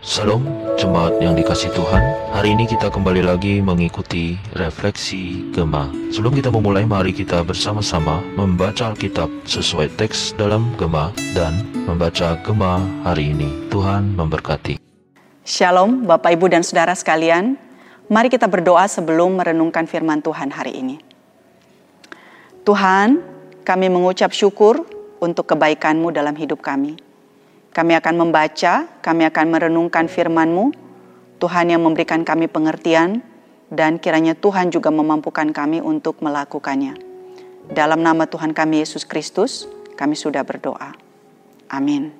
Salam jemaat yang dikasih Tuhan. Hari ini kita kembali lagi mengikuti refleksi Gema Sebelum kita memulai mari kita bersama-sama membaca Alkitab sesuai teks dalam Gema Dan membaca Gema hari ini. Tuhan memberkati. Shalom Bapak Ibu dan Saudara sekalian. Mari kita berdoa sebelum merenungkan firman Tuhan hari ini. Tuhan kami mengucap syukur untuk kebaikan-Mu dalam hidup kami kami akan membaca, kami akan merenungkan firman-Mu. Tuhan yang memberikan kami pengertian dan kiranya Tuhan juga memampukan kami untuk melakukannya. Dalam nama Tuhan kami Yesus Kristus, kami sudah berdoa. Amin.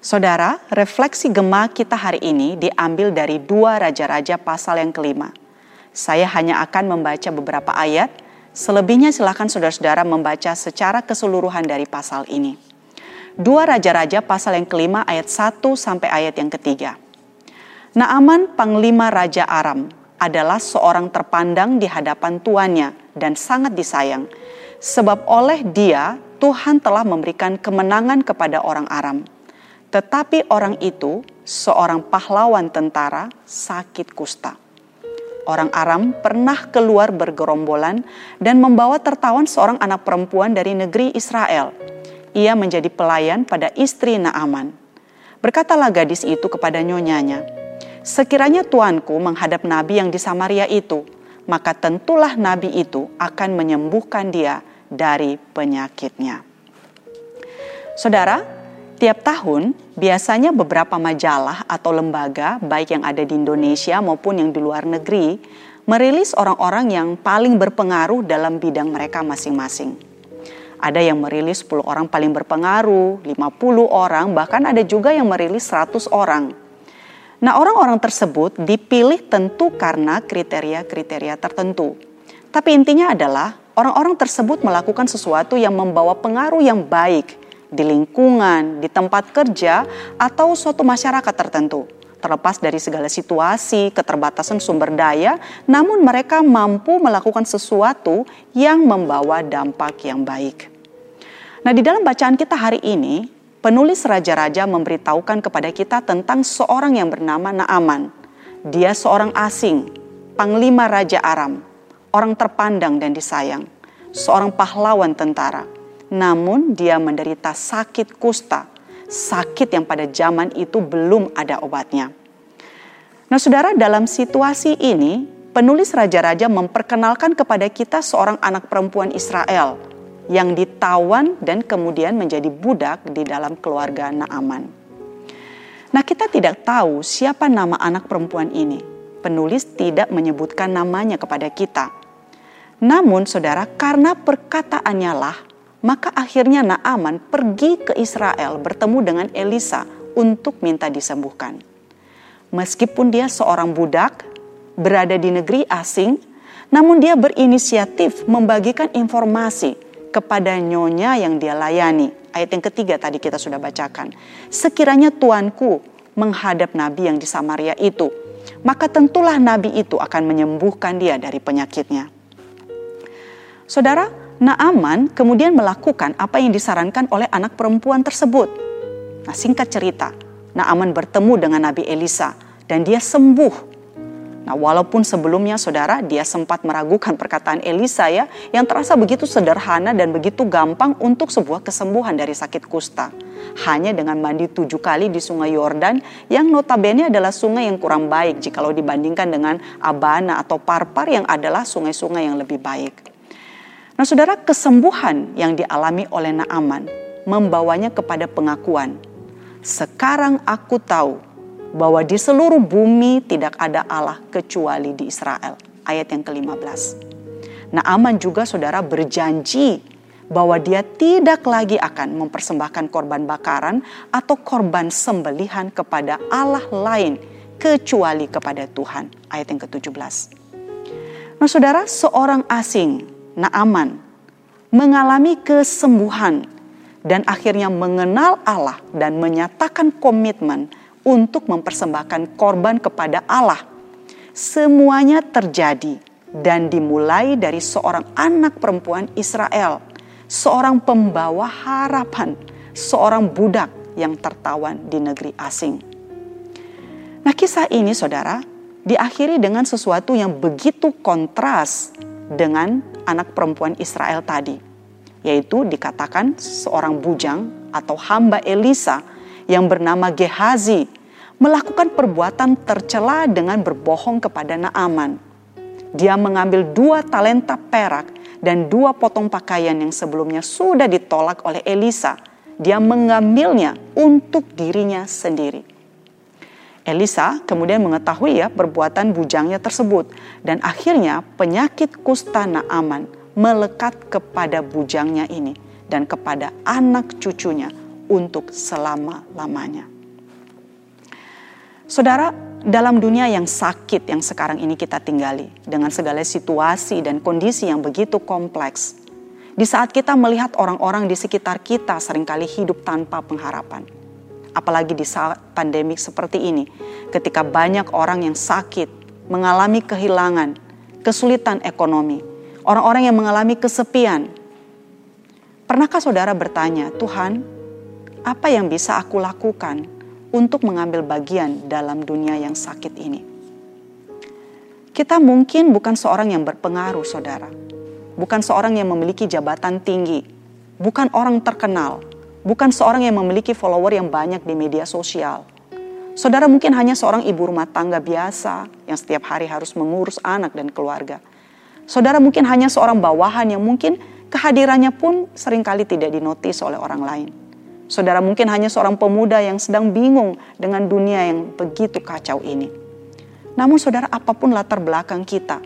Saudara, refleksi gema kita hari ini diambil dari dua raja-raja pasal yang kelima. Saya hanya akan membaca beberapa ayat, selebihnya silakan saudara-saudara membaca secara keseluruhan dari pasal ini. Dua Raja-Raja pasal yang kelima ayat 1 sampai ayat yang ketiga. Naaman panglima Raja Aram adalah seorang terpandang di hadapan tuannya dan sangat disayang. Sebab oleh dia Tuhan telah memberikan kemenangan kepada orang Aram. Tetapi orang itu, seorang pahlawan tentara, sakit kusta. Orang Aram pernah keluar bergerombolan dan membawa tertawan seorang anak perempuan dari negeri Israel ia menjadi pelayan pada istri Naaman. Berkatalah gadis itu kepada nyonyanya, Sekiranya tuanku menghadap nabi yang di Samaria itu, maka tentulah nabi itu akan menyembuhkan dia dari penyakitnya. Saudara, tiap tahun biasanya beberapa majalah atau lembaga, baik yang ada di Indonesia maupun yang di luar negeri, merilis orang-orang yang paling berpengaruh dalam bidang mereka masing-masing. Ada yang merilis 10 orang paling berpengaruh, 50 orang, bahkan ada juga yang merilis 100 orang. Nah orang-orang tersebut dipilih tentu karena kriteria-kriteria tertentu. Tapi intinya adalah orang-orang tersebut melakukan sesuatu yang membawa pengaruh yang baik di lingkungan, di tempat kerja, atau suatu masyarakat tertentu. Terlepas dari segala situasi, keterbatasan sumber daya, namun mereka mampu melakukan sesuatu yang membawa dampak yang baik. Nah, di dalam bacaan kita hari ini, penulis raja-raja memberitahukan kepada kita tentang seorang yang bernama Naaman. Dia seorang asing, panglima raja Aram, orang terpandang dan disayang, seorang pahlawan tentara. Namun dia menderita sakit kusta, sakit yang pada zaman itu belum ada obatnya. Nah, Saudara, dalam situasi ini, penulis raja-raja memperkenalkan kepada kita seorang anak perempuan Israel yang ditawan dan kemudian menjadi budak di dalam keluarga Naaman. Nah, kita tidak tahu siapa nama anak perempuan ini. Penulis tidak menyebutkan namanya kepada kita. Namun, saudara, karena perkataannya lah, maka akhirnya Naaman pergi ke Israel bertemu dengan Elisa untuk minta disembuhkan. Meskipun dia seorang budak, berada di negeri asing, namun dia berinisiatif membagikan informasi kepada nyonya yang dia layani. Ayat yang ketiga tadi kita sudah bacakan. Sekiranya tuanku menghadap nabi yang di Samaria itu, maka tentulah nabi itu akan menyembuhkan dia dari penyakitnya. Saudara, Naaman kemudian melakukan apa yang disarankan oleh anak perempuan tersebut. Nah, singkat cerita, Naaman bertemu dengan Nabi Elisa dan dia sembuh Nah, walaupun sebelumnya saudara dia sempat meragukan perkataan Elisa ya yang terasa begitu sederhana dan begitu gampang untuk sebuah kesembuhan dari sakit kusta. Hanya dengan mandi tujuh kali di sungai Yordan yang notabene adalah sungai yang kurang baik jikalau dibandingkan dengan Abana atau Parpar yang adalah sungai-sungai yang lebih baik. Nah saudara kesembuhan yang dialami oleh Naaman membawanya kepada pengakuan. Sekarang aku tahu bahwa di seluruh bumi tidak ada Allah kecuali di Israel. Ayat yang ke-15. Nah Aman juga saudara berjanji bahwa dia tidak lagi akan mempersembahkan korban bakaran atau korban sembelihan kepada Allah lain kecuali kepada Tuhan. Ayat yang ke-17. Nah saudara seorang asing, Naaman, mengalami kesembuhan dan akhirnya mengenal Allah dan menyatakan komitmen untuk mempersembahkan korban kepada Allah. Semuanya terjadi dan dimulai dari seorang anak perempuan Israel, seorang pembawa harapan, seorang budak yang tertawan di negeri asing. Nah, kisah ini, saudara, diakhiri dengan sesuatu yang begitu kontras dengan anak perempuan Israel tadi, yaitu dikatakan seorang bujang atau hamba Elisa yang bernama Gehazi melakukan perbuatan tercela dengan berbohong kepada Naaman. Dia mengambil dua talenta perak dan dua potong pakaian yang sebelumnya sudah ditolak oleh Elisa. Dia mengambilnya untuk dirinya sendiri. Elisa kemudian mengetahui ya perbuatan bujangnya tersebut dan akhirnya penyakit kusta Naaman melekat kepada bujangnya ini dan kepada anak cucunya untuk selama-lamanya. Saudara, dalam dunia yang sakit yang sekarang ini kita tinggali dengan segala situasi dan kondisi yang begitu kompleks. Di saat kita melihat orang-orang di sekitar kita sering kali hidup tanpa pengharapan apalagi di saat pandemik seperti ini, ketika banyak orang yang sakit, mengalami kehilangan, kesulitan ekonomi, orang-orang yang mengalami kesepian. Pernahkah saudara bertanya, Tuhan, apa yang bisa aku lakukan untuk mengambil bagian dalam dunia yang sakit ini? Kita mungkin bukan seorang yang berpengaruh, saudara, bukan seorang yang memiliki jabatan tinggi, bukan orang terkenal bukan seorang yang memiliki follower yang banyak di media sosial. Saudara mungkin hanya seorang ibu rumah tangga biasa yang setiap hari harus mengurus anak dan keluarga. Saudara mungkin hanya seorang bawahan yang mungkin kehadirannya pun sering kali tidak dinotis oleh orang lain. Saudara mungkin hanya seorang pemuda yang sedang bingung dengan dunia yang begitu kacau ini. Namun saudara apa pun latar belakang kita,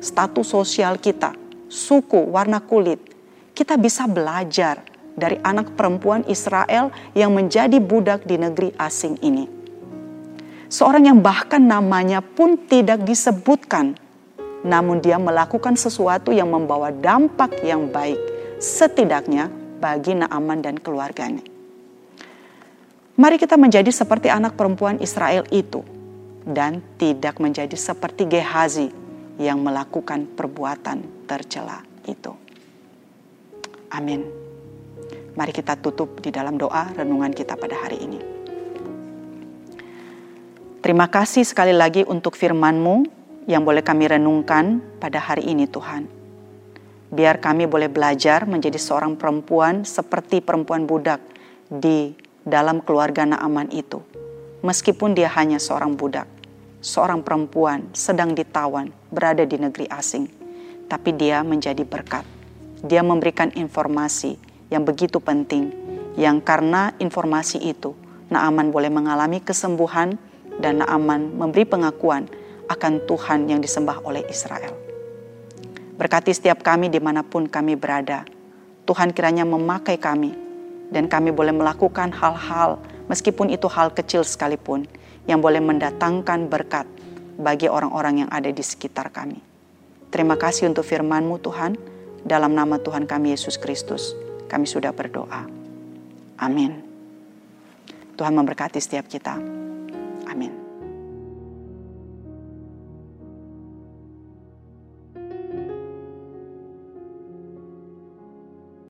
status sosial kita, suku, warna kulit, kita bisa belajar dari anak perempuan Israel yang menjadi budak di negeri asing ini. Seorang yang bahkan namanya pun tidak disebutkan, namun dia melakukan sesuatu yang membawa dampak yang baik, setidaknya bagi Naaman dan keluarganya. Mari kita menjadi seperti anak perempuan Israel itu, dan tidak menjadi seperti Gehazi yang melakukan perbuatan tercela itu. Amin. Mari kita tutup di dalam doa renungan kita pada hari ini. Terima kasih sekali lagi untuk firman-Mu yang boleh kami renungkan pada hari ini Tuhan. Biar kami boleh belajar menjadi seorang perempuan seperti perempuan budak di dalam keluarga Naaman itu. Meskipun dia hanya seorang budak, seorang perempuan sedang ditawan berada di negeri asing. Tapi dia menjadi berkat. Dia memberikan informasi, yang begitu penting, yang karena informasi itu Naaman boleh mengalami kesembuhan dan Naaman memberi pengakuan akan Tuhan yang disembah oleh Israel. Berkati setiap kami di mana pun kami berada, Tuhan kiranya memakai kami dan kami boleh melakukan hal-hal meskipun itu hal kecil sekalipun yang boleh mendatangkan berkat bagi orang-orang yang ada di sekitar kami. Terima kasih untuk firman-Mu Tuhan, dalam nama Tuhan kami Yesus Kristus kami sudah berdoa. Amin. Tuhan memberkati setiap kita.